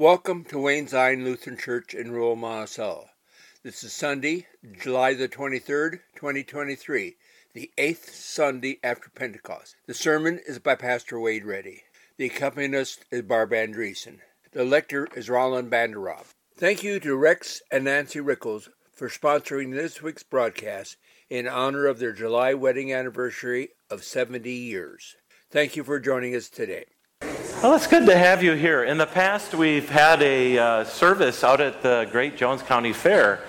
Welcome to Wayne Zion Lutheran Church in rural Monticello. This is Sunday, July the 23rd, 2023, the eighth Sunday after Pentecost. The sermon is by Pastor Wade Reddy. The accompanist is Barb Andreessen. The lector is Roland Banderop. Thank you to Rex and Nancy Rickles for sponsoring this week's broadcast in honor of their July wedding anniversary of 70 years. Thank you for joining us today. Well, it's good to have you here. In the past, we've had a uh, service out at the Great Jones County Fair,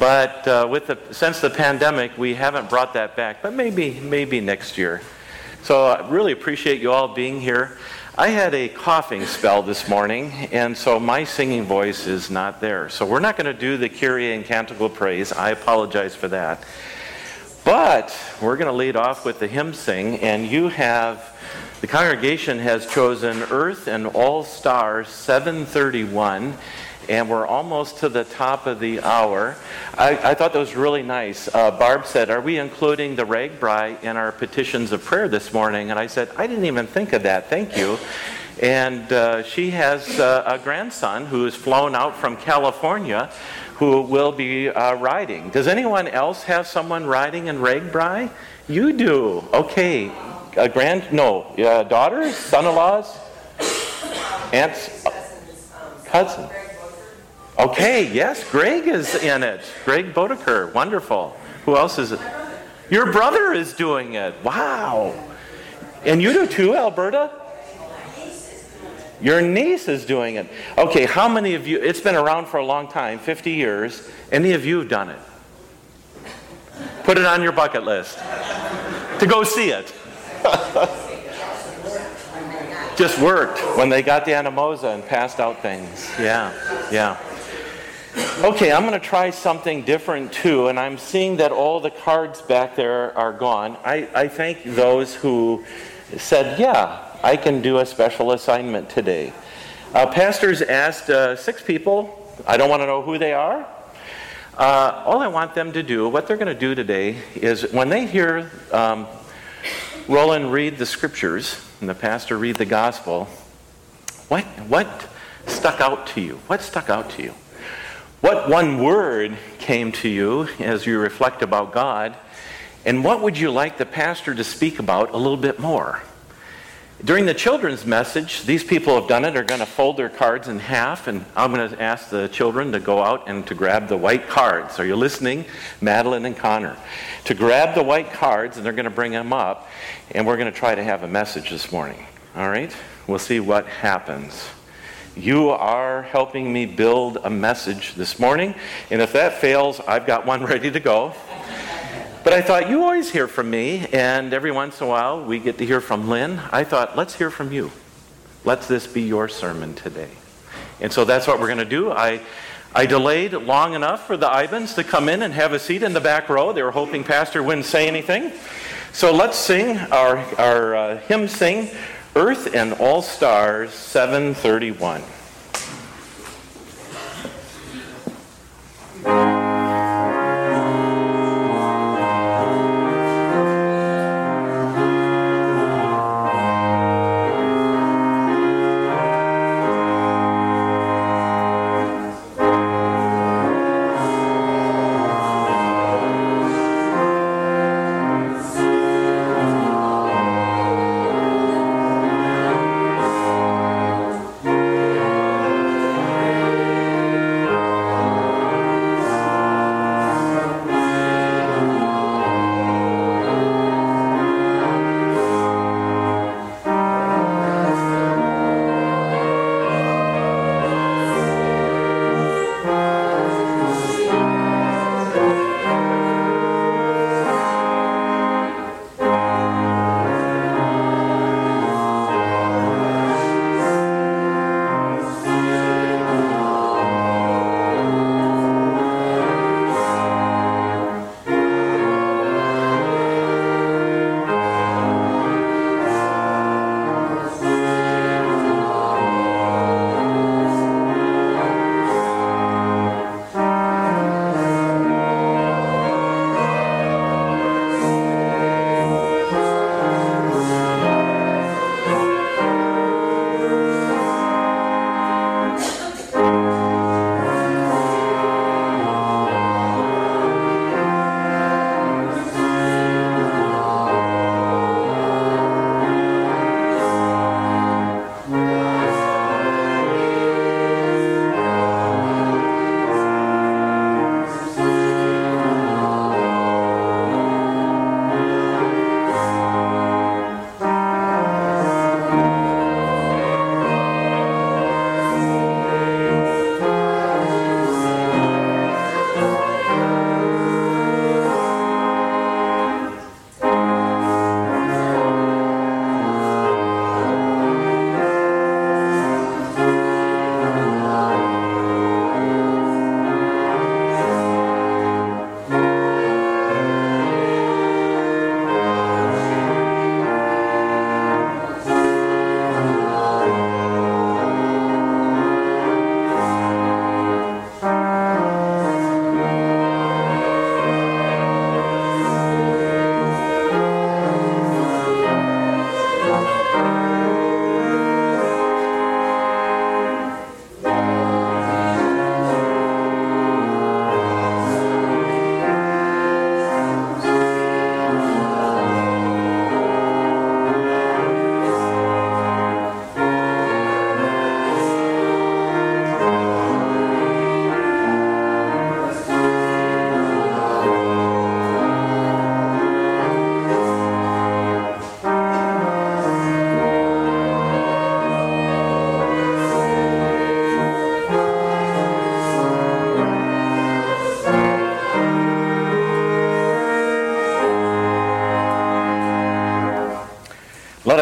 but uh, with the, since the pandemic, we haven't brought that back. But maybe, maybe next year. So I really appreciate you all being here. I had a coughing spell this morning, and so my singing voice is not there. So we're not going to do the Kyrie and Canticle Praise. I apologize for that. But we're going to lead off with the hymn sing, and you have the congregation has chosen Earth and All Stars 731, and we're almost to the top of the hour. I, I thought that was really nice. Uh, Barb said, Are we including the RAGBRAI in our petitions of prayer this morning? And I said, I didn't even think of that. Thank you. And uh, she has uh, a grandson who is flown out from California who will be uh, riding. Does anyone else have someone riding in RAGBRAI? You do. Okay, a grand, no, uh, daughters, son-in-laws, aunts, cousin. Okay, yes, Greg is in it. Greg Bodeker, wonderful. Who else is it? Your brother is doing it. Wow. And you do too, Alberta? Your niece is doing it. Okay, how many of you, it's been around for a long time, 50 years, any of you have done it? Put it on your bucket list to go see it. Just worked when they got the Anamosa and passed out things. Yeah, yeah. Okay, I'm going to try something different too, and I'm seeing that all the cards back there are gone. I, I thank those who said, Yeah, I can do a special assignment today. Uh, pastors asked uh, six people, I don't want to know who they are. Uh, all I want them to do, what they're going to do today, is when they hear um, Roland read the scriptures and the pastor read the gospel, what, what stuck out to you? What stuck out to you? What one word came to you as you reflect about God? And what would you like the pastor to speak about a little bit more? During the children's message, these people have done it, are going to fold their cards in half, and I'm going to ask the children to go out and to grab the white cards. Are you listening, Madeline and Connor? To grab the white cards, and they're going to bring them up, and we're going to try to have a message this morning. All right? We'll see what happens. You are helping me build a message this morning, and if that fails, I've got one ready to go. But I thought, you always hear from me, and every once in a while we get to hear from Lynn. I thought, let's hear from you. Let this be your sermon today. And so that's what we're going to do. I, I delayed long enough for the Ibans to come in and have a seat in the back row. They were hoping Pastor wouldn't say anything. So let's sing our, our uh, hymn sing, Earth and All Stars 731.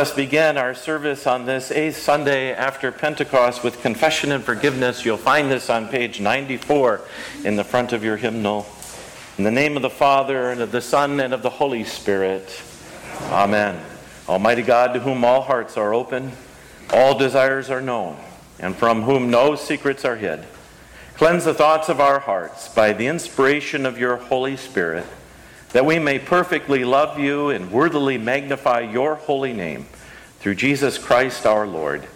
Us begin our service on this eighth Sunday after Pentecost with confession and forgiveness. You'll find this on page 94 in the front of your hymnal. In the name of the Father, and of the Son, and of the Holy Spirit. Amen. Almighty God, to whom all hearts are open, all desires are known, and from whom no secrets are hid, cleanse the thoughts of our hearts by the inspiration of your Holy Spirit that we may perfectly love you and worthily magnify your holy name through Jesus Christ our Lord.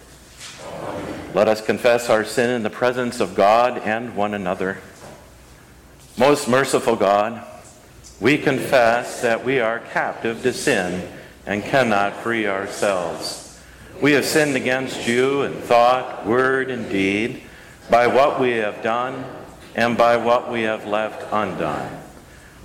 Let us confess our sin in the presence of God and one another. Most merciful God, we confess that we are captive to sin and cannot free ourselves. We have sinned against you in thought, word, and deed, by what we have done and by what we have left undone.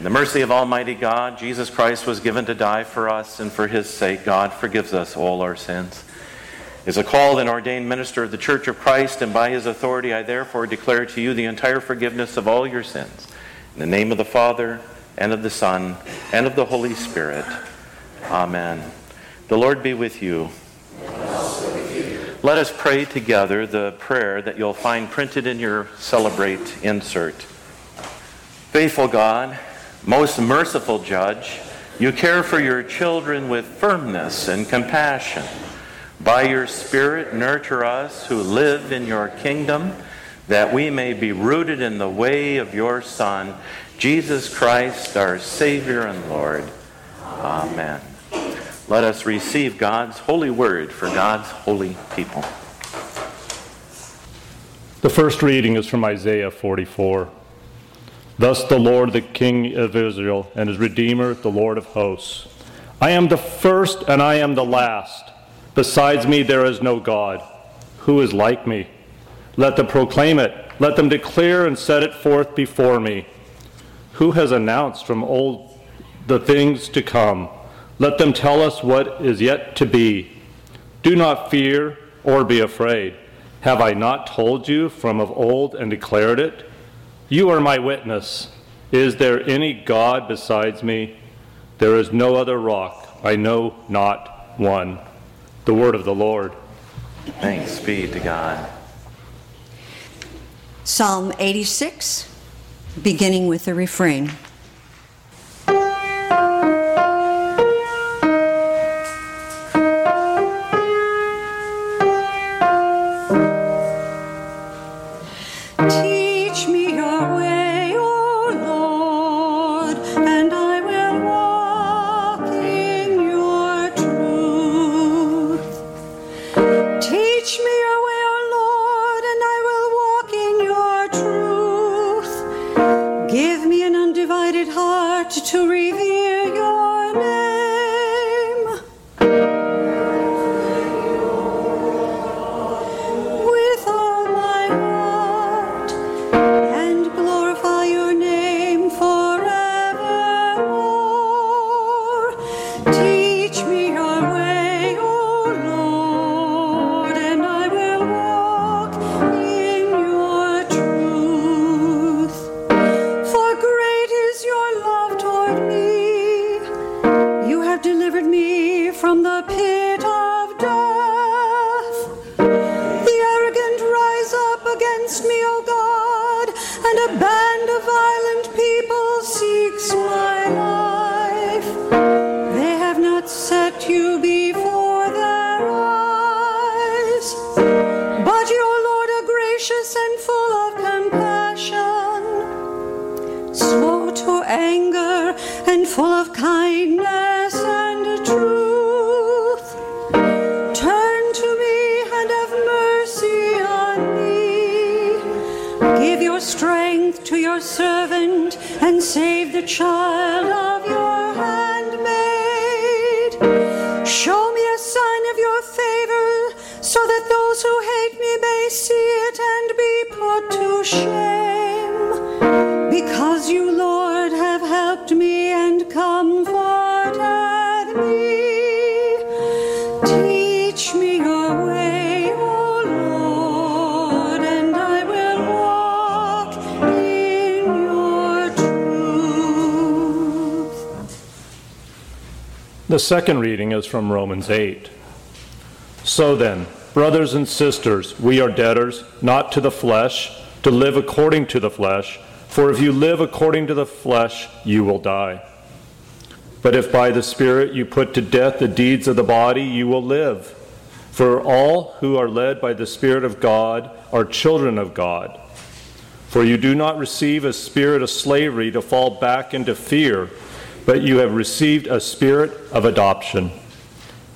In the mercy of Almighty God, Jesus Christ was given to die for us, and for his sake, God forgives us all our sins. As a called and ordained minister of the Church of Christ, and by his authority, I therefore declare to you the entire forgiveness of all your sins. In the name of the Father, and of the Son, and of the Holy Spirit. Amen. The Lord be with you. Let us pray together the prayer that you'll find printed in your Celebrate insert. Faithful God, most merciful Judge, you care for your children with firmness and compassion. By your Spirit, nurture us who live in your kingdom, that we may be rooted in the way of your Son, Jesus Christ, our Savior and Lord. Amen. Let us receive God's holy word for God's holy people. The first reading is from Isaiah 44. Thus the Lord, the King of Israel, and his Redeemer, the Lord of hosts. I am the first and I am the last. Besides me, there is no God. Who is like me? Let them proclaim it. Let them declare and set it forth before me. Who has announced from old the things to come? Let them tell us what is yet to be. Do not fear or be afraid. Have I not told you from of old and declared it? You are my witness. Is there any God besides me? There is no other rock. I know not one. The word of the Lord. Thanks be to God. Psalm 86, beginning with the refrain. Those who me The second reading is from Romans 8. So then, brothers and sisters, we are debtors, not to the flesh, to live according to the flesh. For if you live according to the flesh, you will die. But if by the Spirit you put to death the deeds of the body, you will live. For all who are led by the Spirit of God are children of God. For you do not receive a spirit of slavery to fall back into fear, but you have received a spirit of adoption.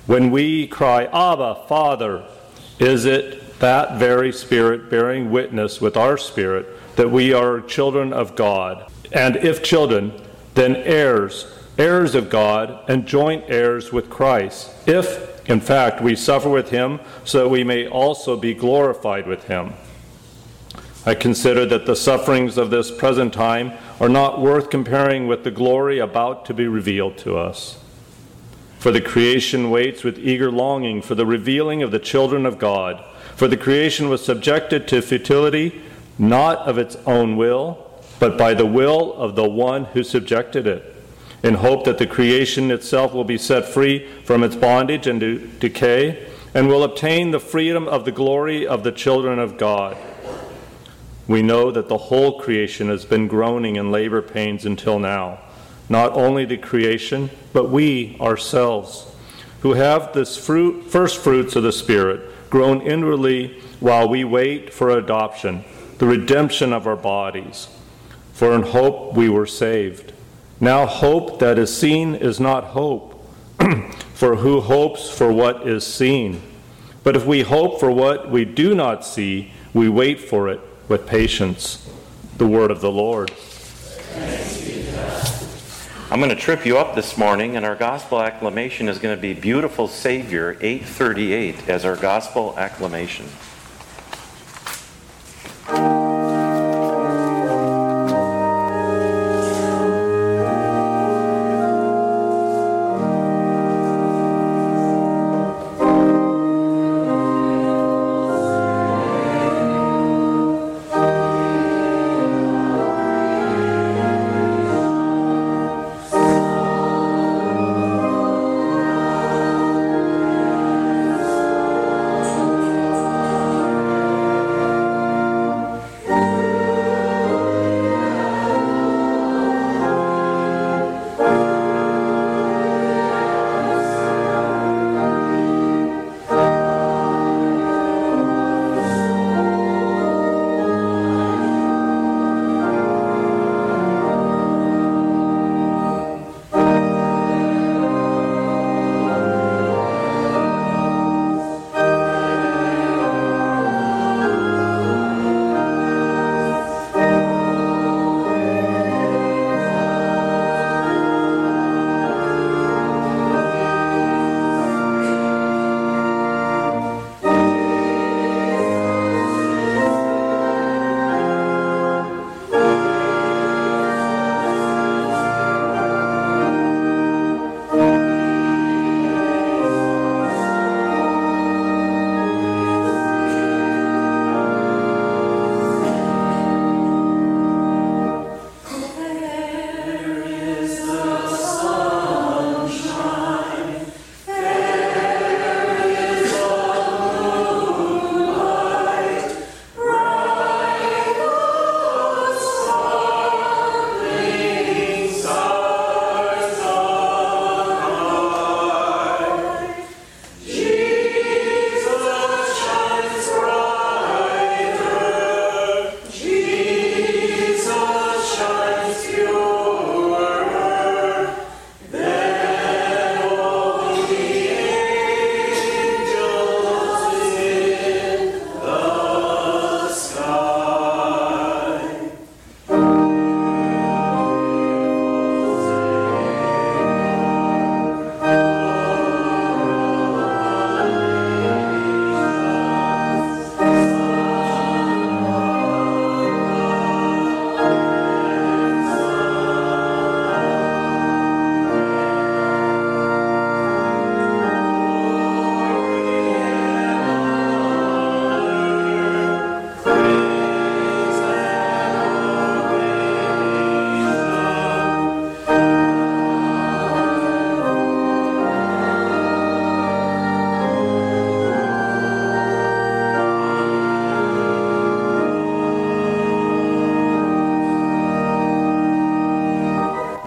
When we cry, Abba, Father, is it that very Spirit bearing witness with our spirit that we are children of God? And if children, then heirs, heirs of God, and joint heirs with Christ, if, in fact, we suffer with him, so that we may also be glorified with him. I consider that the sufferings of this present time are not worth comparing with the glory about to be revealed to us. For the creation waits with eager longing for the revealing of the children of God. For the creation was subjected to futility, not of its own will, but by the will of the one who subjected it, in hope that the creation itself will be set free from its bondage and de- decay, and will obtain the freedom of the glory of the children of God. We know that the whole creation has been groaning in labor pains until now. Not only the creation, but we ourselves, who have this fruit, first fruits of the Spirit, groan inwardly while we wait for adoption, the redemption of our bodies. For in hope we were saved. Now, hope that is seen is not hope. for who hopes for what is seen? But if we hope for what we do not see, we wait for it with patience. The word of the Lord. I'm going to trip you up this morning, and our gospel acclamation is going to be Beautiful Savior 838 as our gospel acclamation.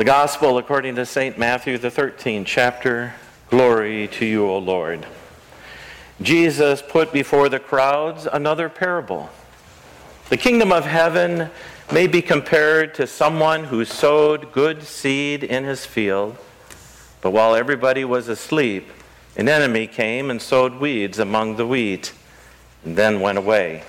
Gospel according to St. Matthew, the 13th chapter. Glory to you, O Lord. Jesus put before the crowds another parable. The kingdom of heaven may be compared to someone who sowed good seed in his field, but while everybody was asleep, an enemy came and sowed weeds among the wheat and then went away.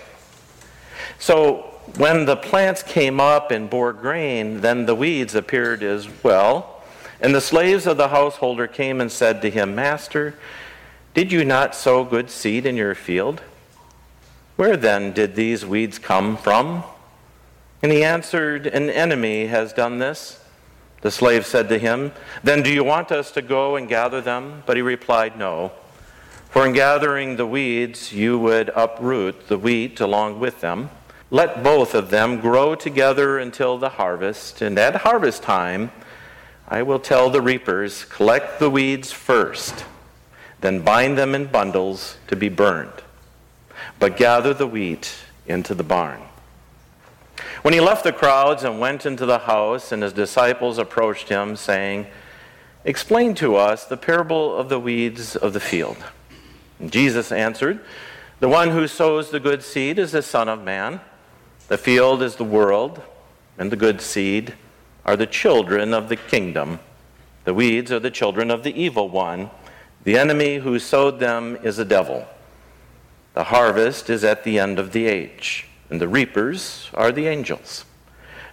So when the plants came up and bore grain, then the weeds appeared as well. And the slaves of the householder came and said to him, Master, did you not sow good seed in your field? Where then did these weeds come from? And he answered, An enemy has done this. The slave said to him, Then do you want us to go and gather them? But he replied, No. For in gathering the weeds, you would uproot the wheat along with them. Let both of them grow together until the harvest, and at harvest time I will tell the reapers, Collect the weeds first, then bind them in bundles to be burned, but gather the wheat into the barn. When he left the crowds and went into the house, and his disciples approached him, saying, Explain to us the parable of the weeds of the field. And Jesus answered, The one who sows the good seed is the Son of Man. The field is the world, and the good seed are the children of the kingdom. The weeds are the children of the evil one. The enemy who sowed them is the devil. The harvest is at the end of the age, and the reapers are the angels.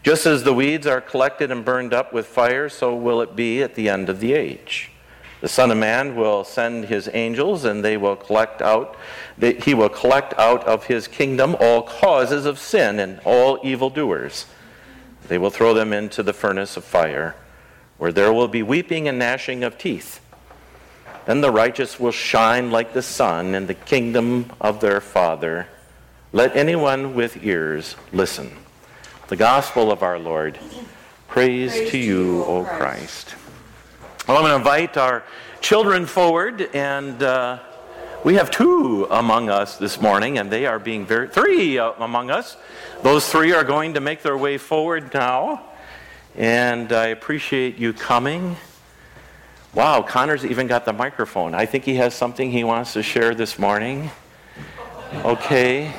Just as the weeds are collected and burned up with fire, so will it be at the end of the age. The Son of Man will send his angels, and they will collect out, he will collect out of his kingdom all causes of sin and all evildoers. They will throw them into the furnace of fire, where there will be weeping and gnashing of teeth. Then the righteous will shine like the sun in the kingdom of their Father. Let anyone with ears listen. The gospel of our Lord. Praise, Praise to you, O Christ. Christ. Well, I'm going to invite our children forward, and uh, we have two among us this morning, and they are being very, three uh, among us. Those three are going to make their way forward now, and I appreciate you coming. Wow, Connor's even got the microphone. I think he has something he wants to share this morning. Okay,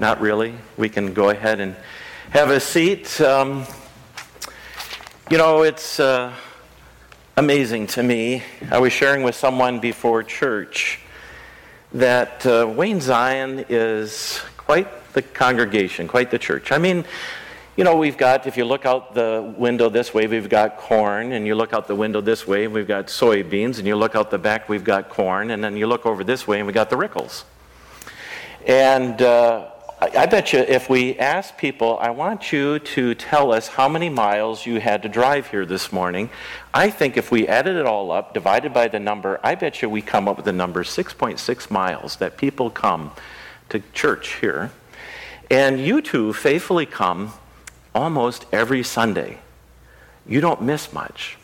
not really. We can go ahead and have a seat. Um, you know, it's. Uh, amazing to me. I was sharing with someone before church that uh, Wayne Zion is quite the congregation, quite the church. I mean, you know, we've got, if you look out the window this way, we've got corn, and you look out the window this way, we've got soybeans, and you look out the back, we've got corn, and then you look over this way, and we got the Rickles. And uh, I, bet you if we ask people, I want you to tell us how many miles you had to drive here this morning. I think if we added it all up, divided by the number, I bet you we come up with the number 6.6 miles that people come to church here. And you two faithfully come almost every Sunday. You don't miss much.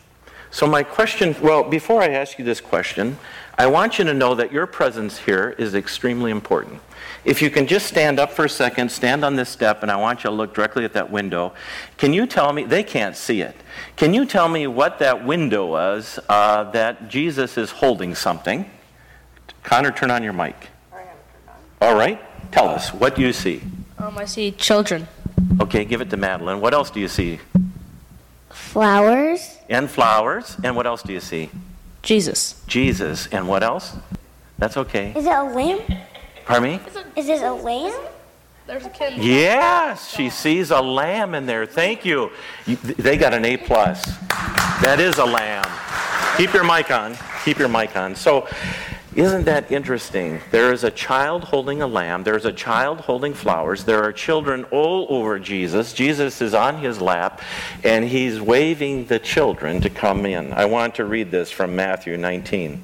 So, my question well, before I ask you this question, I want you to know that your presence here is extremely important. If you can just stand up for a second, stand on this step, and I want you to look directly at that window. Can you tell me, they can't see it. Can you tell me what that window was uh, that Jesus is holding something? Connor, turn on your mic. All right, tell us, what do you see? Um, I see children. Okay, give it to Madeline. What else do you see? Flowers. And flowers. And what else do you see? Jesus. Jesus. And what else? That's okay. Is it a lamb? Pardon me? Is this a lamb? There's a kid. Yes, she sees a lamb in there. Thank you. you. They got an A plus. That is a lamb. Keep your mic on. Keep your mic on. So, isn't that interesting? There is a child holding a lamb. There's a child holding flowers. There are children all over Jesus. Jesus is on his lap, and he's waving the children to come in. I want to read this from Matthew 19.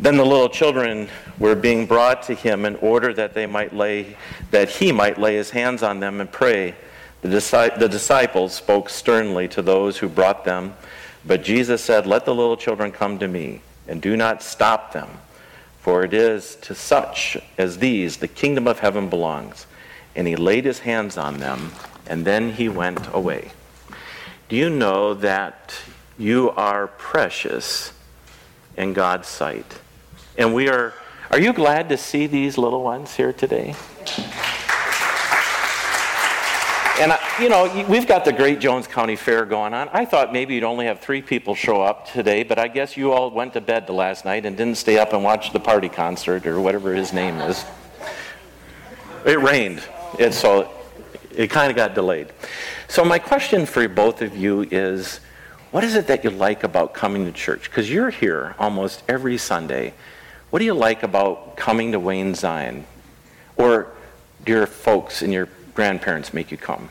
Then the little children were being brought to him in order that they might lay that he might lay his hands on them and pray. The, the disciples spoke sternly to those who brought them, but Jesus said, "Let the little children come to me, and do not stop them, for it is to such as these the kingdom of heaven belongs." And he laid his hands on them, and then he went away. Do you know that you are precious in God's sight? And we are, are you glad to see these little ones here today? And, I, you know, we've got the Great Jones County Fair going on. I thought maybe you'd only have three people show up today, but I guess you all went to bed the last night and didn't stay up and watch the party concert or whatever his name is. It rained, and so it kind of got delayed. So, my question for both of you is what is it that you like about coming to church? Because you're here almost every Sunday. What do you like about coming to Wayne Zion? Or do your folks and your grandparents make you come?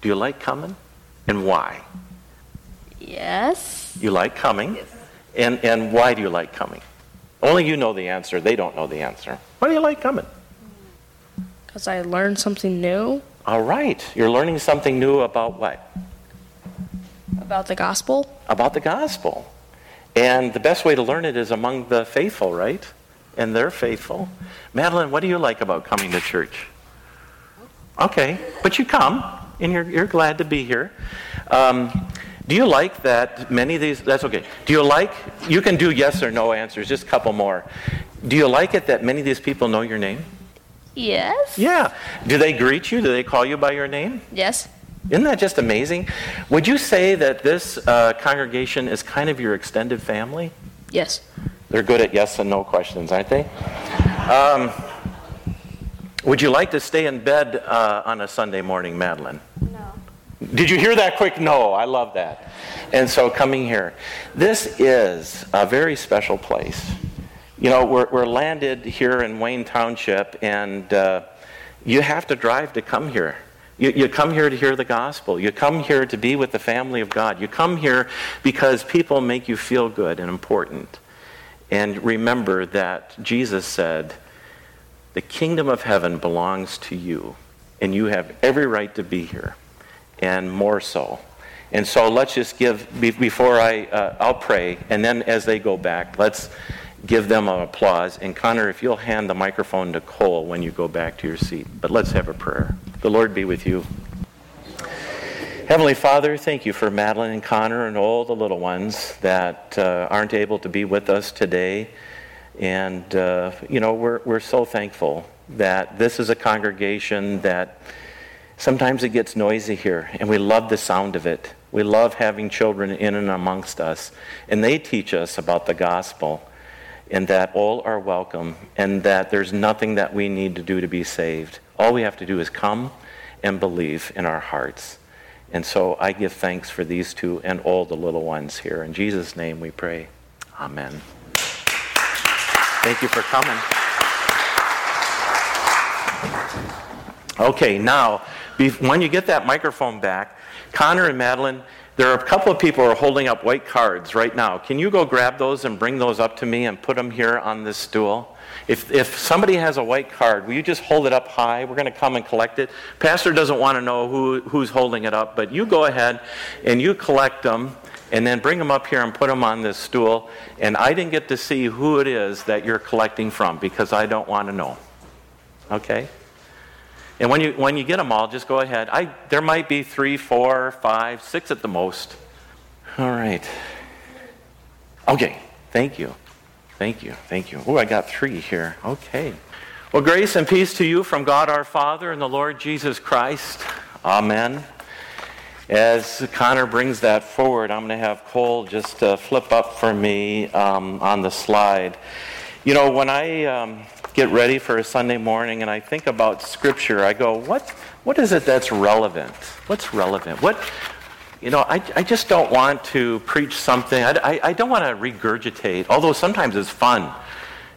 Do you like coming? And why? Yes. You like coming? Yes. And, and why do you like coming? Only you know the answer. They don't know the answer. Why do you like coming? Because I learned something new. All right. You're learning something new about what? About the gospel. About the gospel. And the best way to learn it is among the faithful, right? And they're faithful. Madeline, what do you like about coming to church? Okay, but you come, and you're, you're glad to be here. Um, do you like that many of these, that's okay. Do you like, you can do yes or no answers, just a couple more. Do you like it that many of these people know your name? Yes. Yeah. Do they greet you? Do they call you by your name? Yes. Isn't that just amazing? Would you say that this uh, congregation is kind of your extended family? Yes. They're good at yes and no questions, aren't they? Um, would you like to stay in bed uh, on a Sunday morning, Madeline? No. Did you hear that quick no? I love that. And so coming here, this is a very special place. You know, we're, we're landed here in Wayne Township, and uh, you have to drive to come here. You, you come here to hear the gospel. You come here to be with the family of God. You come here because people make you feel good and important. And remember that Jesus said, the kingdom of heaven belongs to you, and you have every right to be here, and more so. And so let's just give, before I, uh, I'll pray, and then as they go back, let's give them an applause. And Connor, if you'll hand the microphone to Cole when you go back to your seat. But let's have a prayer. The Lord be with you. Heavenly Father, thank you for Madeline and Connor and all the little ones that uh, aren't able to be with us today. And, uh, you know, we're, we're so thankful that this is a congregation that sometimes it gets noisy here, and we love the sound of it. We love having children in and amongst us. And they teach us about the gospel and that all are welcome and that there's nothing that we need to do to be saved. All we have to do is come and believe in our hearts. And so I give thanks for these two and all the little ones here. In Jesus' name we pray. Amen. Thank you for coming. Okay, now, when you get that microphone back, Connor and Madeline, there are a couple of people who are holding up white cards right now. Can you go grab those and bring those up to me and put them here on this stool? If, if somebody has a white card, will you just hold it up high? We're going to come and collect it. Pastor doesn't want to know who, who's holding it up, but you go ahead and you collect them and then bring them up here and put them on this stool. And I didn't get to see who it is that you're collecting from because I don't want to know. Okay? And when you, when you get them all, just go ahead. I, there might be three, four, five, six at the most. All right. Okay. Thank you. Thank you. Thank you. Oh, I got three here. Okay. Well, grace and peace to you from God our Father and the Lord Jesus Christ. Amen. As Connor brings that forward, I'm going to have Cole just uh, flip up for me um, on the slide. You know, when I um, get ready for a Sunday morning and I think about Scripture, I go, what, what is it that's relevant? What's relevant? What, you know, I, I just don't want to preach something, I, I, I don't want to regurgitate, although sometimes it's fun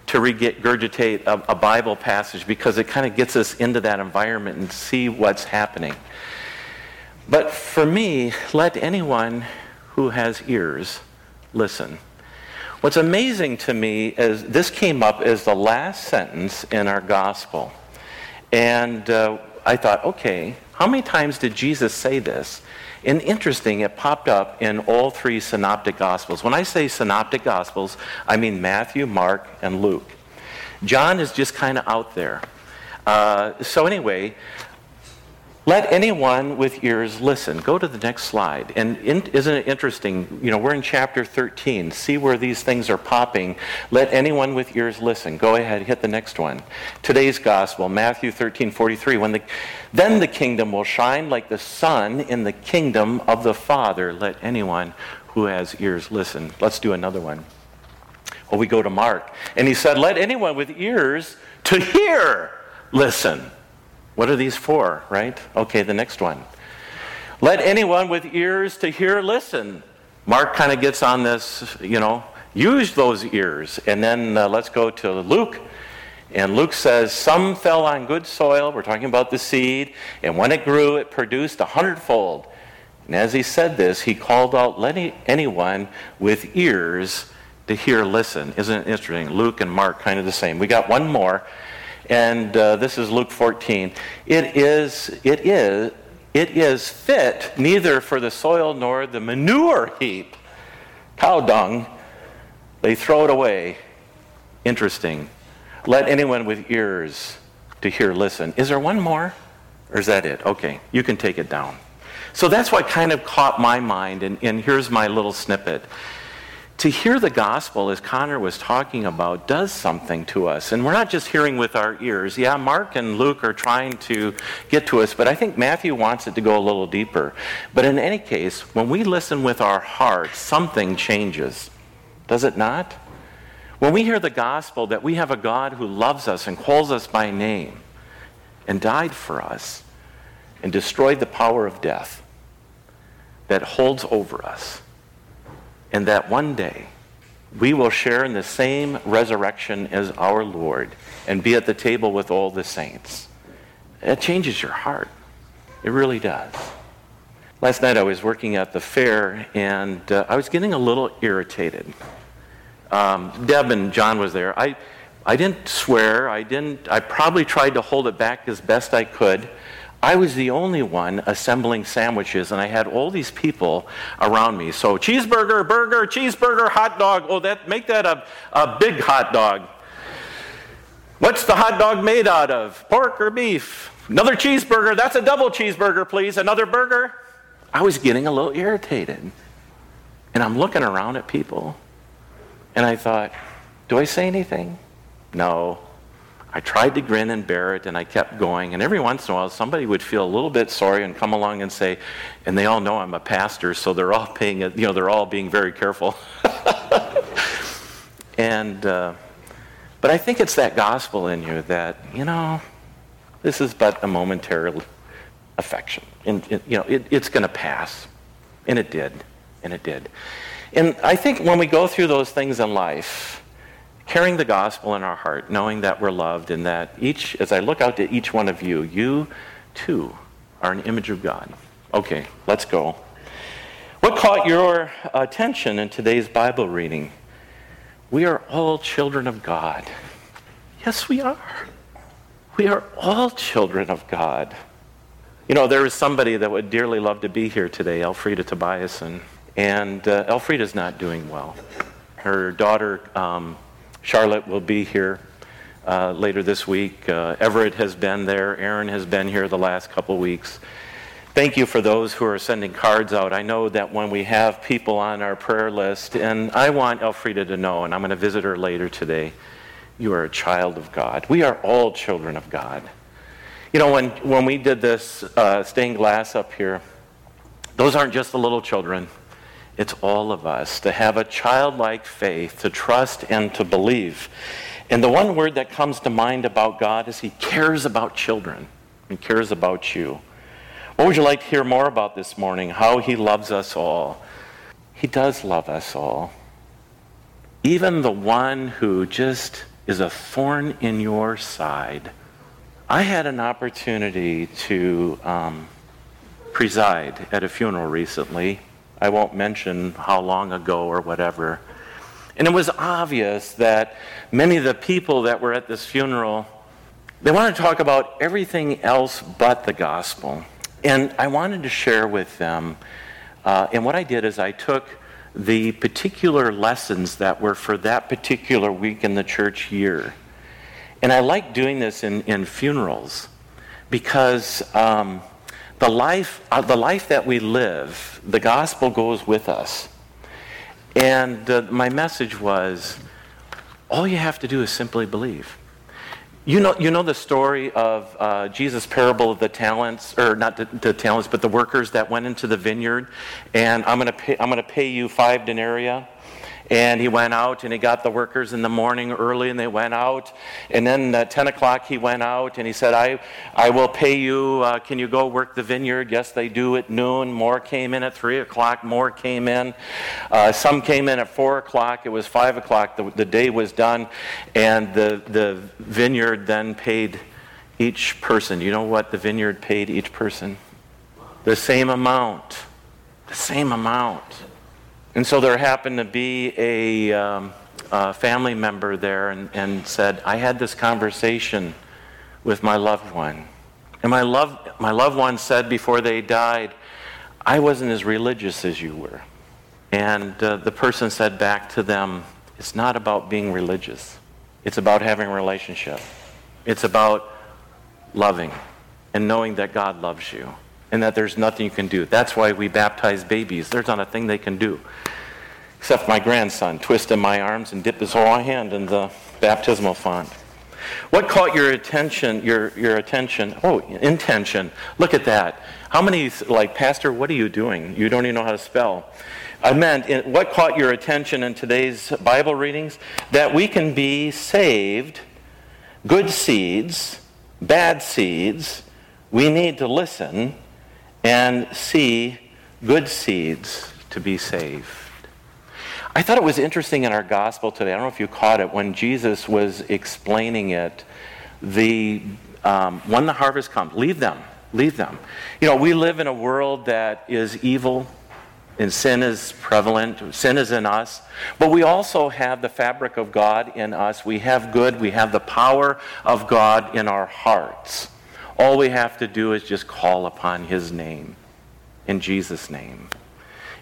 to regurgitate a, a Bible passage because it kind of gets us into that environment and see what's happening. But for me, let anyone who has ears listen. What's amazing to me is this came up as the last sentence in our gospel. And uh, I thought, okay, how many times did Jesus say this? And interesting, it popped up in all three synoptic gospels. When I say synoptic gospels, I mean Matthew, Mark, and Luke. John is just kind of out there. Uh, so, anyway, Let anyone with ears listen. Go to the next slide. And in, isn't it interesting? You know, we're in chapter 13. See where these things are popping. Let anyone with ears listen. Go ahead, hit the next one. Today's gospel, Matthew 13, 43. When the, then the kingdom will shine like the sun in the kingdom of the Father. Let anyone who has ears listen. Let's do another one. Well, we go to Mark. And he said, Let anyone with ears to hear listen. What are these for, right? Okay, the next one. Let anyone with ears to hear listen. Mark kind of gets on this, you know, use those ears. And then uh, let's go to Luke. And Luke says, Some fell on good soil. We're talking about the seed. And when it grew, it produced a hundredfold. And as he said this, he called out, Let anyone with ears to hear listen. Isn't it interesting? Luke and Mark kind of the same. We got one more and uh, this is Luke 14. It is, it is, it is fit neither for the soil nor the manure heap, cow dung. They throw it away. Interesting. Let anyone with ears to hear listen. Is there one more? Or is that it? Okay, you can take it down. So that's what kind of caught my mind, and, and here's my little snippet to hear the gospel, as Connor was talking about, does something to us. And we're not just hearing with our ears. Yeah, Mark and Luke are trying to get to us, but I think Matthew wants it to go a little deeper. But in any case, when we listen with our heart, something changes. Does it not? When we hear the gospel that we have a God who loves us and calls us by name and died for us and destroyed the power of death that holds over us and that one day we will share in the same resurrection as our Lord and be at the table with all the saints. It changes your heart. It really does. Last night I was working at the fair and uh, I was getting a little irritated. Um, Deb and John was there. I, I didn't swear. I didn't. I probably tried to hold it back as best I could. I was the only one assembling sandwiches, and I had all these people around me. So cheeseburger, burger, cheeseburger, hot dog. Oh, that make that a, a big hot dog. What's the hot dog made out of? Pork or beef? Another cheeseburger. That's a double cheeseburger, please. Another burger. I was getting a little irritated. And I'm looking around at people, and I thought, do I say anything? No. I tried to grin and bear it, and I kept going. And every once in a while, somebody would feel a little bit sorry and come along and say, and they all know I'm a pastor, so they're all paying, you know, they're all being very careful. and, uh, but I think it's that gospel in you that, you know, this is but a momentary affection. And, you know, it, it's going to pass. And it did. And it did. And I think when we go through those things in life, carrying the gospel in our heart, knowing that we're loved and that each, as I look out to each one of you, you too are an image of God. Okay, let's go. What caught your attention in today's Bible reading? We are all children of God. Yes, we are. We are all children of God. You know, there is somebody that would dearly love to be here today, Elfrida Tobiasen, and uh, Elfrida's not doing well. Her daughter um, Charlotte will be here uh, later this week. Uh, Everett has been there. Aaron has been here the last couple weeks. Thank you for those who are sending cards out. I know that when we have people on our prayer list, and I want Elfrida to know, and I'm going to visit her later today, you are a child of God. We are all children of God. You know, when, when we did this uh, stained glass up here, those aren't just the little children. It's all of us to have a childlike faith, to trust and to believe. And the one word that comes to mind about God is He cares about children. He cares about you. What would you like to hear more about this morning? How He loves us all. He does love us all. Even the one who just is a thorn in your side. I had an opportunity to um, preside at a funeral recently I won't mention how long ago or whatever. And it was obvious that many of the people that were at this funeral, they wanted to talk about everything else but the gospel. And I wanted to share with them. Uh, and what I did is I took the particular lessons that were for that particular week in the church year. And I like doing this in, in funerals because um, the life, uh, the life that we live, the gospel goes with us. And uh, my message was all you have to do is simply believe. You know, you know the story of uh, Jesus' parable of the talents, or not the, the, talents, but the workers that went into the vineyard, and I'm going to pay, I'm going to pay you five denarii, and he went out and he got the workers in the morning early and they went out. And then at 10 o'clock he went out and he said, I, I will pay you. Uh, can you go work the vineyard? Yes, they do at noon. More came in at 3 o'clock. More came in. Uh, some came in at 4 o'clock. It was 5 o'clock. The, the day was done. And the, the vineyard then paid each person. You know what the vineyard paid each person? The same amount. The same amount. And so there happened to be a, um, a family member there and, and said, I had this conversation with my loved one. And my, love, my loved one said before they died, I wasn't as religious as you were. And uh, the person said back to them, It's not about being religious, it's about having a relationship. It's about loving and knowing that God loves you and that there's nothing you can do. That's why we baptize babies. There's not a thing they can do. Except my grandson twisted my arms and dipped his whole hand in the baptismal font. What caught your attention? Your, your attention? Oh, intention. Look at that. How many, like, Pastor, what are you doing? You don't even know how to spell. I meant, what caught your attention in today's Bible readings? That we can be saved, good seeds, bad seeds. We need to listen and see good seeds to be saved. I thought it was interesting in our gospel today. I don't know if you caught it when Jesus was explaining it. The um, when the harvest comes, leave them, leave them. You know, we live in a world that is evil, and sin is prevalent. Sin is in us, but we also have the fabric of God in us. We have good. We have the power of God in our hearts. All we have to do is just call upon His name, in Jesus' name.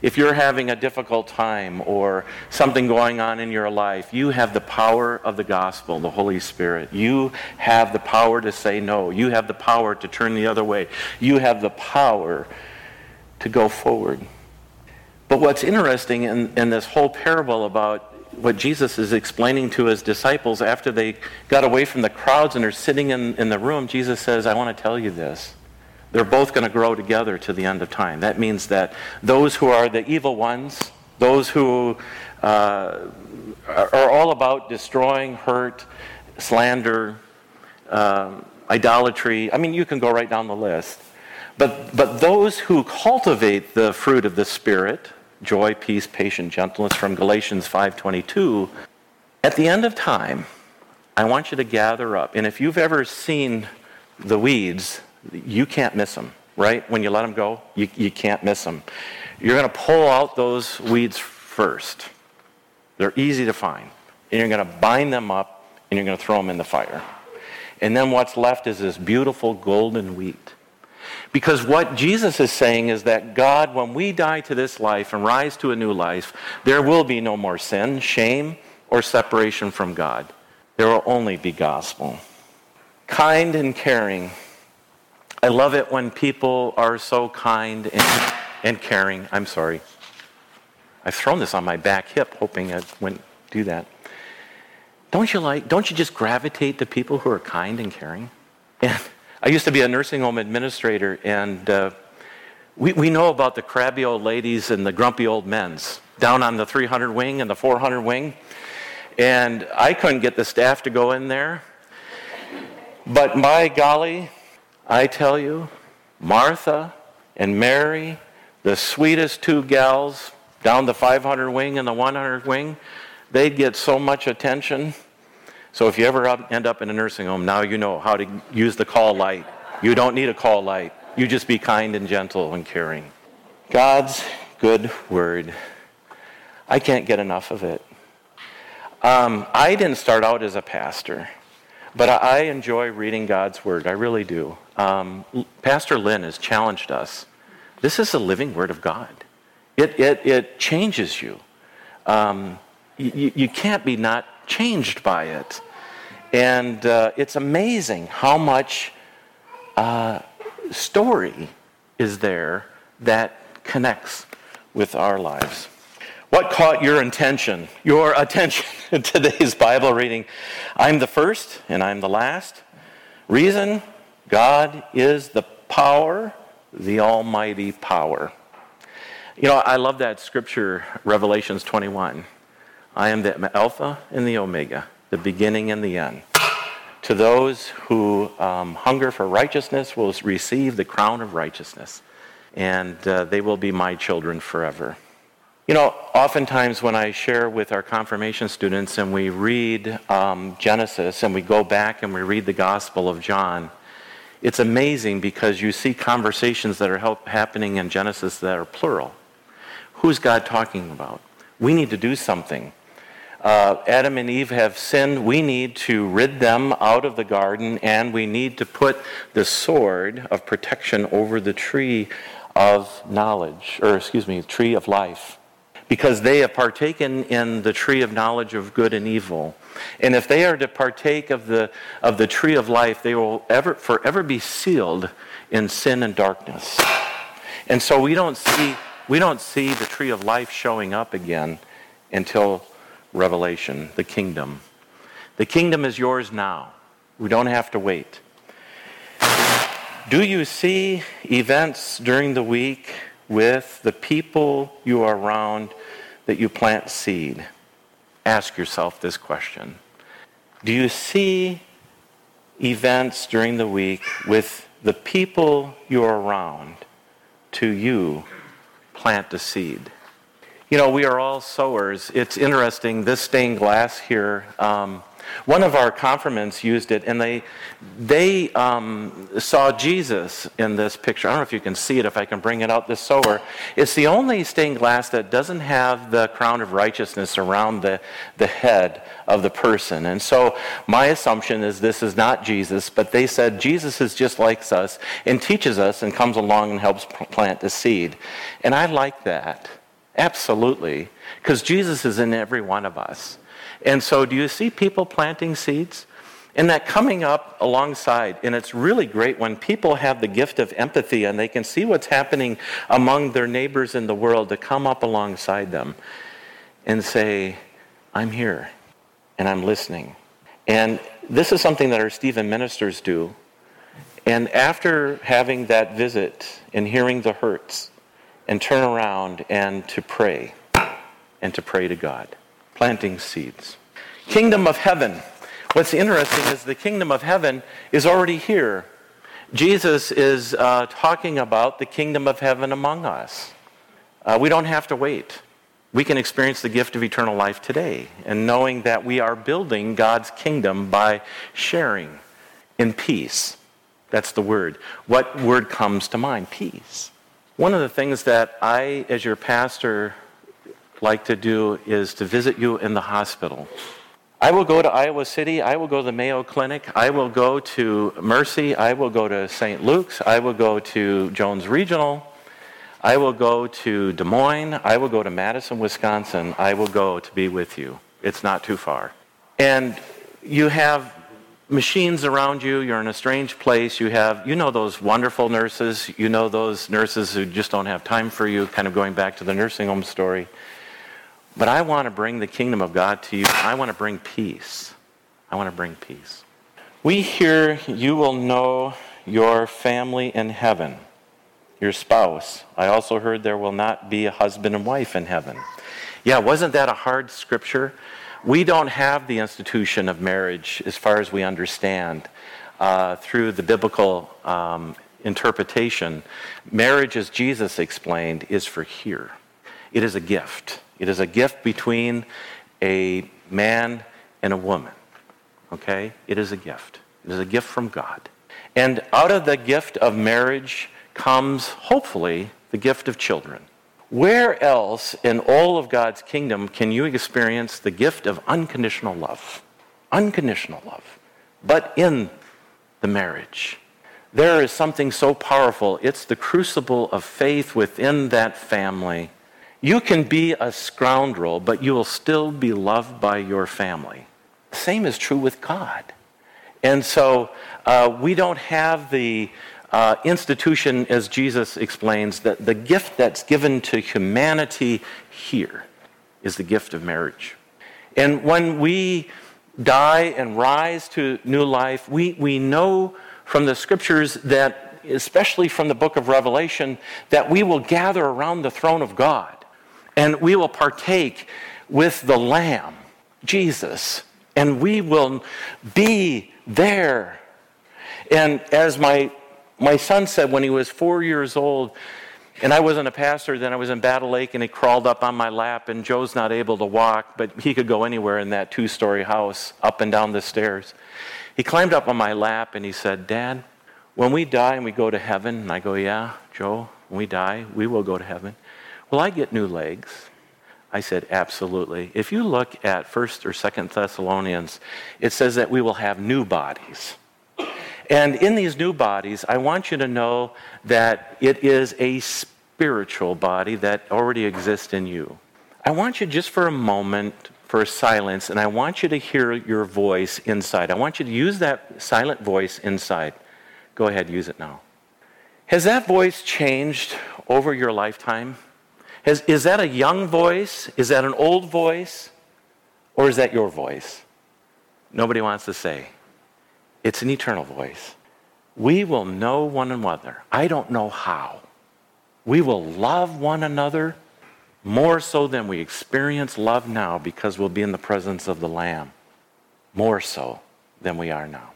If you're having a difficult time or something going on in your life, you have the power of the gospel, the Holy Spirit. You have the power to say no. You have the power to turn the other way. You have the power to go forward. But what's interesting in, in this whole parable about what Jesus is explaining to his disciples after they got away from the crowds and are sitting in, in the room, Jesus says, I want to tell you this. They're both going to grow together to the end of time. That means that those who are the evil ones, those who uh, are all about destroying, hurt, slander, um, idolatry, I mean, you can go right down the list. But, but those who cultivate the fruit of the Spirit, joy, peace, patience, gentleness from Galatians 5:22, at the end of time, I want you to gather up. And if you've ever seen the weeds, you can't miss them, right? When you let them go, you, you can't miss them. You're going to pull out those weeds first. They're easy to find. And you're going to bind them up and you're going to throw them in the fire. And then what's left is this beautiful golden wheat. Because what Jesus is saying is that God, when we die to this life and rise to a new life, there will be no more sin, shame, or separation from God. There will only be gospel. Kind and caring. I love it when people are so kind and, and caring. I'm sorry. I've thrown this on my back hip, hoping it wouldn't do that. Don't you like, don't you just gravitate to people who are kind and caring? And I used to be a nursing home administrator, and uh, we, we know about the crabby old ladies and the grumpy old men's down on the 300 wing and the 400 wing. And I couldn't get the staff to go in there. But my golly, I tell you, Martha and Mary, the sweetest two gals down the 500 wing and the 100 wing, they'd get so much attention. So if you ever end up in a nursing home, now you know how to use the call light. You don't need a call light. You just be kind and gentle and caring. God's good word. I can't get enough of it. Um, I didn't start out as a pastor, but I enjoy reading God's word. I really do. Um, pastor Lynn has challenged us. This is the living word of God. It, it, it changes you. Um, you. You can't be not changed by it. And uh, it's amazing how much uh, story is there that connects with our lives. What caught your attention? Your attention in today's Bible reading. I'm the first and I'm the last. Reason God is the power, the almighty power. You know, I love that scripture, Revelations 21. I am the Alpha and the Omega, the beginning and the end. To those who um, hunger for righteousness will receive the crown of righteousness, and uh, they will be my children forever. You know, oftentimes when I share with our confirmation students and we read um, Genesis and we go back and we read the Gospel of John, it's amazing because you see conversations that are happening in Genesis that are plural. Who's God talking about? We need to do something. Uh, Adam and Eve have sinned. We need to rid them out of the garden, and we need to put the sword of protection over the tree of knowledge, or excuse me, tree of life because they have partaken in the tree of knowledge of good and evil. And if they are to partake of the, of the tree of life, they will ever, forever be sealed in sin and darkness. And so we don't see, we don't see the tree of life showing up again until Revelation, the kingdom. The kingdom is yours now. We don't have to wait. Do you see events during the week with the people you are around that you plant seed, ask yourself this question Do you see events during the week with the people you're around to you plant a seed? You know, we are all sowers. It's interesting, this stained glass here. Um, one of our confirmants used it, and they they um, saw Jesus in this picture. I don't know if you can see it. If I can bring it out, this sower. It's the only stained glass that doesn't have the crown of righteousness around the the head of the person. And so my assumption is this is not Jesus, but they said Jesus is just like us and teaches us and comes along and helps plant the seed. And I like that absolutely because Jesus is in every one of us. And so, do you see people planting seeds? And that coming up alongside, and it's really great when people have the gift of empathy and they can see what's happening among their neighbors in the world to come up alongside them and say, I'm here and I'm listening. And this is something that our Stephen ministers do. And after having that visit and hearing the hurts, and turn around and to pray, and to pray to God planting seeds. Kingdom of heaven. What's interesting is the kingdom of heaven is already here. Jesus is uh, talking about the kingdom of heaven among us. Uh, we don't have to wait. We can experience the gift of eternal life today and knowing that we are building God's kingdom by sharing in peace. That's the word. What word comes to mind? Peace. One of the things that I, as your pastor, like to do is to visit you in the hospital. I will go to Iowa City. I will go to the Mayo Clinic. I will go to Mercy. I will go to St. Luke's. I will go to Jones Regional. I will go to Des Moines. I will go to Madison, Wisconsin. I will go to be with you. It's not too far. And you have machines around you. You're in a strange place. You have, you know, those wonderful nurses. You know those nurses who just don't have time for you, kind of going back to the nursing home story. But I want to bring the kingdom of God to you. I want to bring peace. I want to bring peace. We hear you will know your family in heaven, your spouse. I also heard there will not be a husband and wife in heaven. Yeah, wasn't that a hard scripture? We don't have the institution of marriage as far as we understand uh, through the biblical um, interpretation. Marriage, as Jesus explained, is for here, it is a gift. It is a gift between a man and a woman. Okay? It is a gift. It is a gift from God. And out of the gift of marriage comes, hopefully, the gift of children. Where else in all of God's kingdom can you experience the gift of unconditional love? Unconditional love. But in the marriage. There is something so powerful. It's the crucible of faith within that family you can be a scoundrel, but you will still be loved by your family. The same is true with God. And so uh, we don't have the uh, institution, as Jesus explains, that the gift that's given to humanity here is the gift of marriage. And when we die and rise to new life, we, we know from the scriptures that, especially from the book of Revelation, that we will gather around the throne of God and we will partake with the Lamb, Jesus, and we will be there. And as my, my son said when he was four years old, and I wasn't a pastor, then I was in Battle Lake, and he crawled up on my lap, and Joe's not able to walk, but he could go anywhere in that two story house, up and down the stairs. He climbed up on my lap and he said, Dad, when we die and we go to heaven, and I go, Yeah, Joe, when we die, we will go to heaven. Will I get new legs? I said, Absolutely. If you look at 1st or 2nd Thessalonians, it says that we will have new bodies. And in these new bodies, I want you to know that it is a spiritual body that already exists in you. I want you just for a moment for a silence, and I want you to hear your voice inside. I want you to use that silent voice inside. Go ahead, use it now. Has that voice changed over your lifetime? Has, is that a young voice? Is that an old voice? Or is that your voice? Nobody wants to say. It's an eternal voice. We will know one another. I don't know how. We will love one another more so than we experience love now because we'll be in the presence of the Lamb. More so than we are now.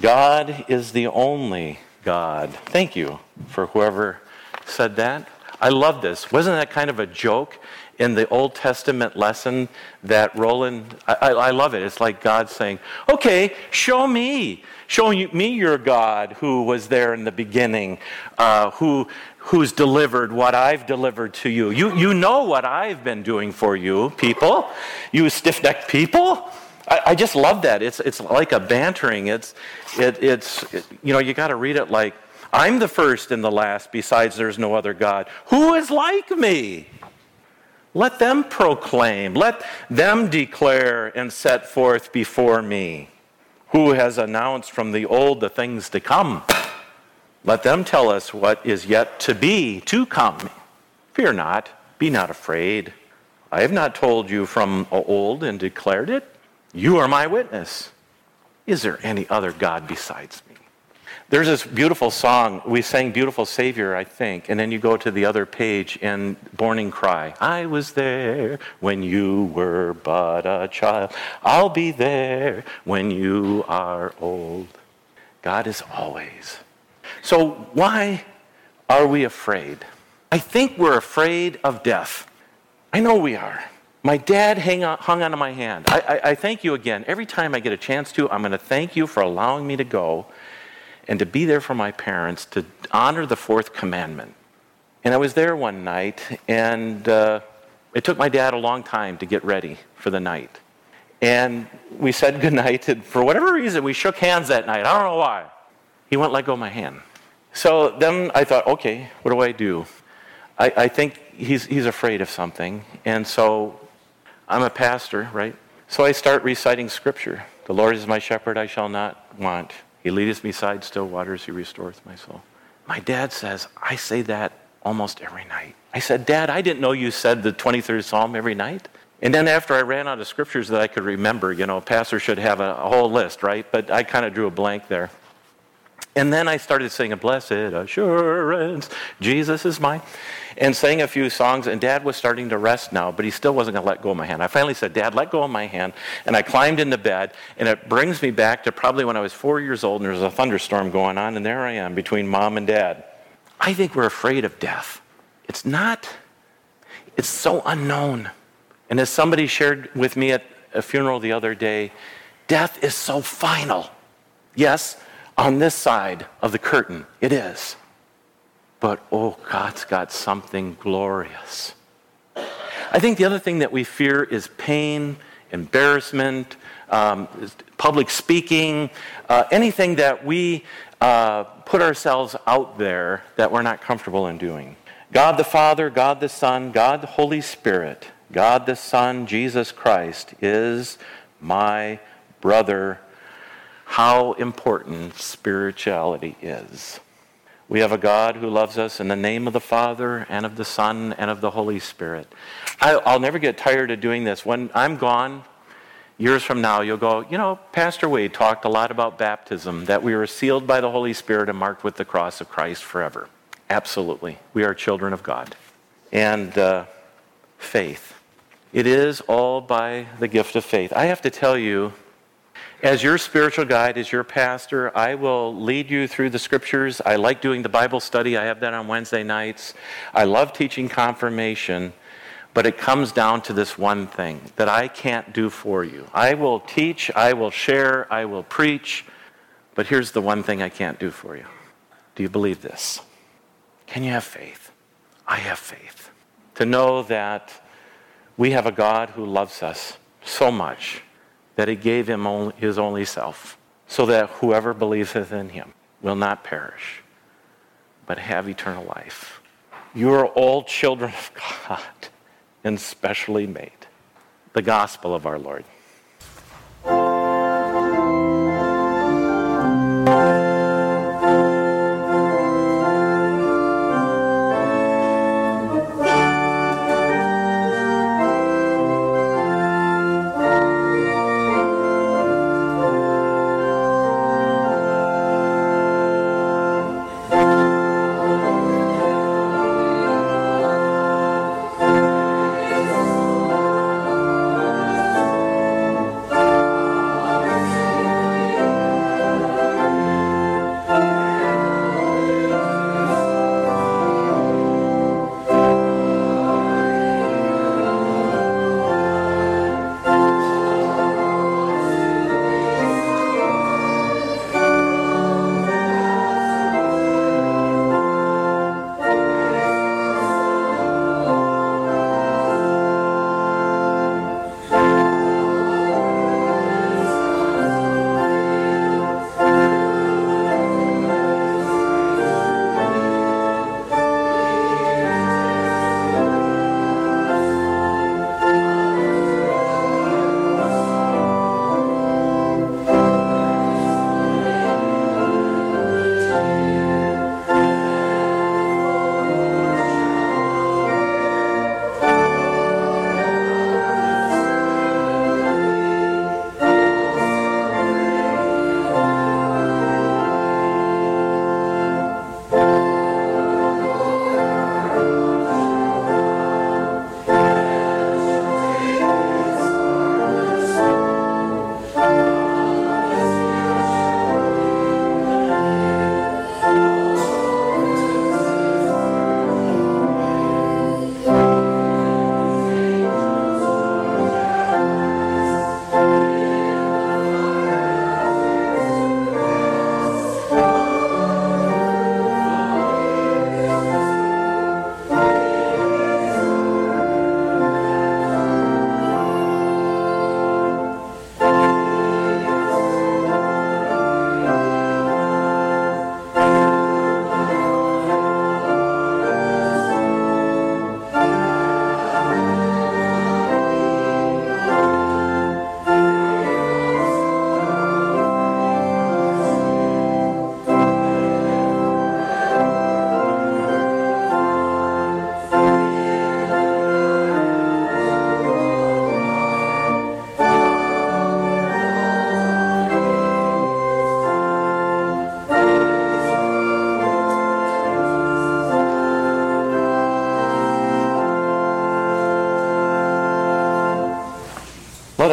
God is the only God. Thank you for whoever said that. I love this. Wasn't that kind of a joke in the Old Testament lesson that Roland, I, I, love it. It's like God saying, okay, show me. Show me your God who was there in the beginning, uh, who, who's delivered what I've delivered to you. You, you know what I've been doing for you, people. You stiff necked people. I, just love that. It's, it's like a bantering. It's, it, it's it, you know, you got to read it like, I'm the first and the last, besides there's no other God. Who is like me? Let them proclaim, let them declare and set forth before me. Who has announced from the old the things to come? Let them tell us what is yet to be, to come. Fear not, be not afraid. I have not told you from old and declared it. You are my witness. Is there any other God besides? There's this beautiful song. We sang Beautiful Savior, I think. And then you go to the other page and Borning Cry. I was there when you were but a child. I'll be there when you are old. God is always. So why are we afraid? I think we're afraid of death. I know we are. My dad on, hung onto my hand. I, I, I thank you again. Every time I get a chance to, I'm going to thank you for allowing me to go and to be there for my parents to honor the fourth commandment. And I was there one night, and uh, it took my dad a long time to get ready for the night. And we said goodnight, and for whatever reason, we shook hands that night. I don't know why. He wouldn't let go of my hand. So then I thought, okay, what do I do? I, I think he's, he's afraid of something. And so I'm a pastor, right? So I start reciting scripture. The Lord is my shepherd, I shall not want. He leadeth me beside still waters, he restoreth my soul. My dad says, I say that almost every night. I said, Dad, I didn't know you said the 23rd Psalm every night. And then after I ran out of scriptures that I could remember, you know, a pastor should have a, a whole list, right? But I kind of drew a blank there. And then I started singing, Blessed Assurance, Jesus is mine, and sang a few songs. And Dad was starting to rest now, but he still wasn't going to let go of my hand. I finally said, Dad, let go of my hand. And I climbed into bed, and it brings me back to probably when I was four years old, and there was a thunderstorm going on, and there I am between mom and dad. I think we're afraid of death. It's not, it's so unknown. And as somebody shared with me at a funeral the other day, death is so final. Yes, on this side of the curtain. It is. But oh, God's got something glorious. I think the other thing that we fear is pain, embarrassment, um, public speaking, uh, anything that we uh, put ourselves out there that we're not comfortable in doing. God the Father, God the Son, God the Holy Spirit, God the Son, Jesus Christ is my brother how important spirituality is. We have a God who loves us in the name of the Father and of the Son and of the Holy Spirit. I, will never get tired of doing this. When I'm gone, years from now, you'll go, you know, Pastor Wade talked a lot about baptism, that we are sealed by the Holy Spirit and marked with the cross of Christ forever. Absolutely. We are children of God. And uh, faith. It is all by the gift of faith. I have to tell you, as your spiritual guide, as your pastor, I will lead you through the scriptures. I like doing the Bible study. I have that on Wednesday nights. I love teaching confirmation, but it comes down to this one thing that I can't do for you. I will teach, I will share, I will preach, but here's the one thing I can't do for you. Do you believe this? Can you have faith? I have faith. To know that we have a God who loves us so much that he gave him only, his only self, so that whoever believeth in him will not perish, but have eternal life. You are all children of God and specially made. The gospel of our Lord.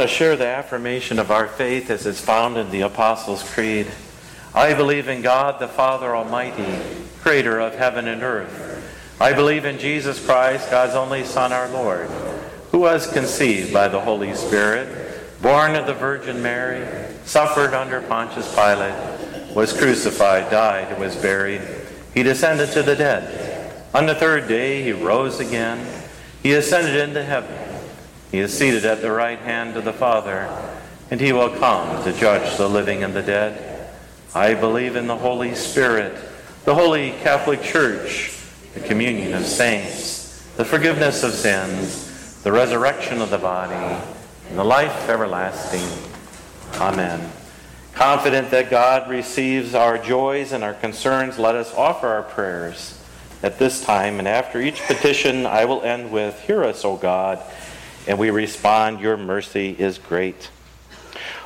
Us share the affirmation of our faith as is found in the Apostles' Creed. I believe in God the Father Almighty, creator of heaven and earth. I believe in Jesus Christ, God's only Son, our Lord, who was conceived by the Holy Spirit, born of the Virgin Mary, suffered under Pontius Pilate, was crucified, died, and was buried. He descended to the dead. On the third day, he rose again. He ascended into heaven he is seated at the right hand of the Father, and he will come to judge the living and the dead. I believe in the Holy Spirit, the holy Catholic Church, the communion of saints, the forgiveness of sins, the resurrection of the body, and the life everlasting. Amen. Confident that God receives our joys and our concerns, let us offer our prayers at this time. And after each petition, I will end with, Hear us, O God. And we respond, Your mercy is great.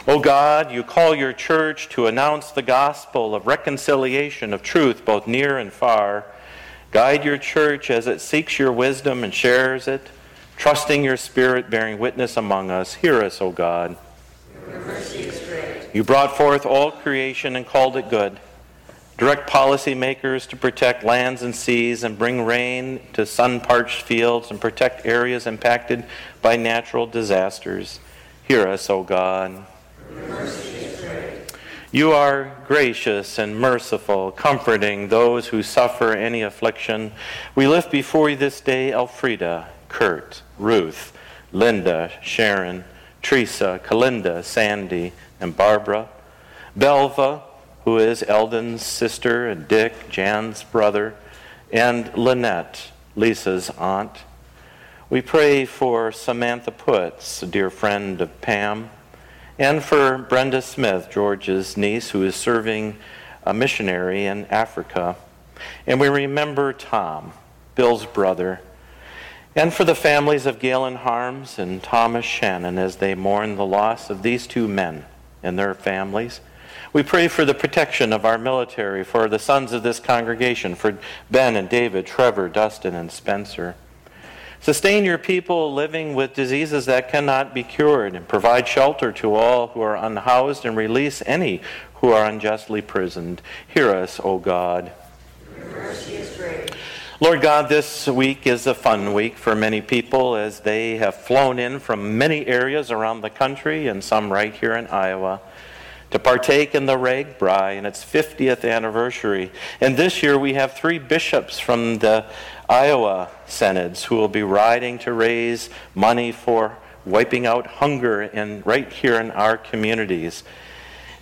O God, you call your church to announce the gospel of reconciliation, of truth, both near and far. Guide your church as it seeks your wisdom and shares it, trusting your spirit, bearing witness among us. Hear us, O God. Your mercy is great. You brought forth all creation and called it good. Direct policymakers to protect lands and seas and bring rain to sun parched fields and protect areas impacted by natural disasters. Hear us, O God. You are gracious and merciful, comforting those who suffer any affliction. We lift before you this day Elfrida, Kurt, Ruth, Linda, Sharon, Teresa, Kalinda, Sandy, and Barbara, Belva, who is Eldon's sister, and Dick, Jan's brother, and Lynette, Lisa's aunt. We pray for Samantha Putz, a dear friend of Pam, and for Brenda Smith, George's niece, who is serving a missionary in Africa. And we remember Tom, Bill's brother, and for the families of Galen Harms and Thomas Shannon as they mourn the loss of these two men and their families. We pray for the protection of our military, for the sons of this congregation, for Ben and David, Trevor, Dustin, and Spencer. Sustain your people living with diseases that cannot be cured, and provide shelter to all who are unhoused, and release any who are unjustly prisoned. Hear us, O God. Lord God, this week is a fun week for many people as they have flown in from many areas around the country and some right here in Iowa to partake in the RAGBRAI and its 50th anniversary. And this year we have three bishops from the Iowa synods who will be riding to raise money for wiping out hunger in, right here in our communities.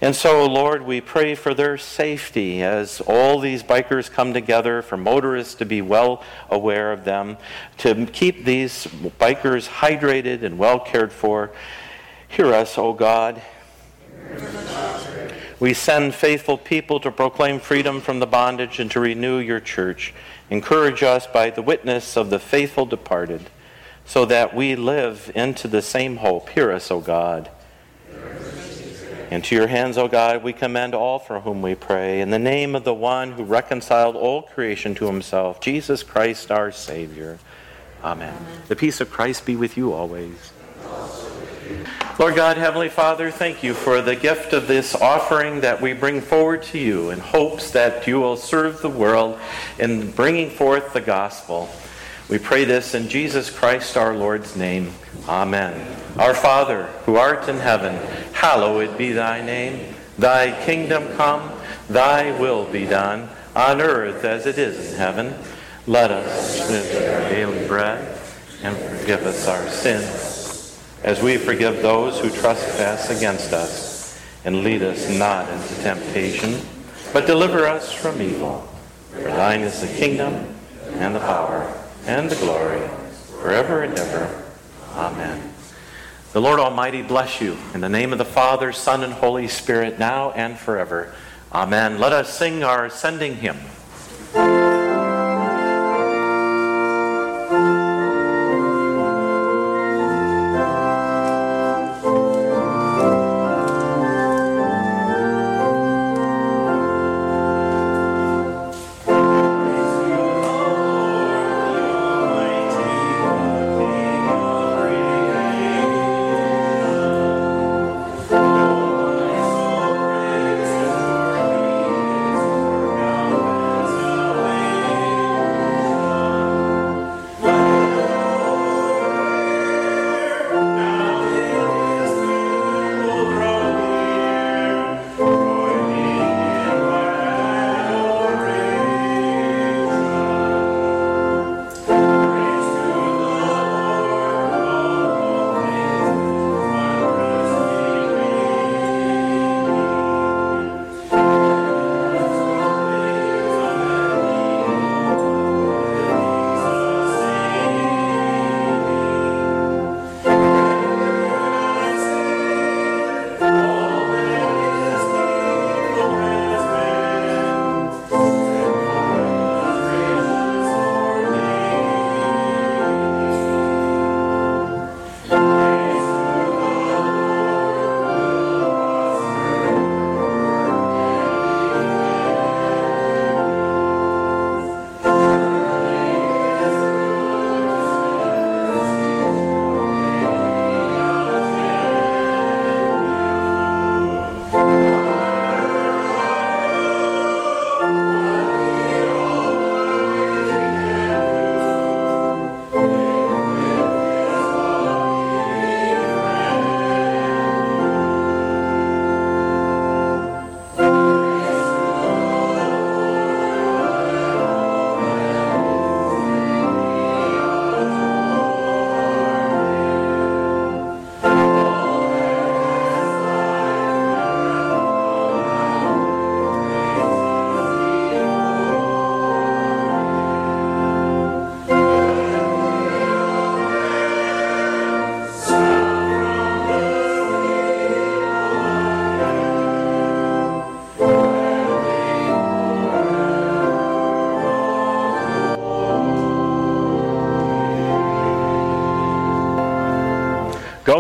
And so, Lord, we pray for their safety as all these bikers come together, for motorists to be well aware of them, to keep these bikers hydrated and well cared for. Hear us, O God. We send faithful people to proclaim freedom from the bondage and to renew your church. Encourage us by the witness of the faithful departed, so that we live into the same hope. Hear us, O God. Into your hands, O God, we commend all for whom we pray. In the name of the one who reconciled all creation to himself, Jesus Christ our Savior. Amen. Amen. The peace of Christ be with you always. Lord God, Heavenly Father, thank you for the gift of this offering that we bring forward to you in hopes that you will serve the world in bringing forth the gospel. We pray this in Jesus Christ our Lord's name. Amen. Our Father, who art in heaven, hallowed be thy name. Thy kingdom come, thy will be done, on earth as it is in heaven. Let us live our daily bread and forgive us our sins as we forgive those who trespass against us. And lead us not into temptation, but deliver us from evil. For thine is the kingdom, and the power, and the glory, forever and ever. Amen. The Lord Almighty bless you. In the name of the Father, Son, and Holy Spirit, now and forever. Amen. Let us sing our sending hymn.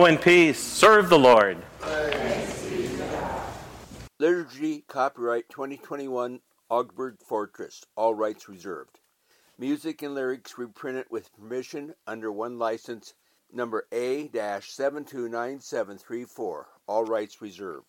In peace. Serve the Lord. Liturgy copyright 2021 Augsburg Fortress. All rights reserved. Music and lyrics reprinted with permission under OneLicense number A-729734. All rights reserved.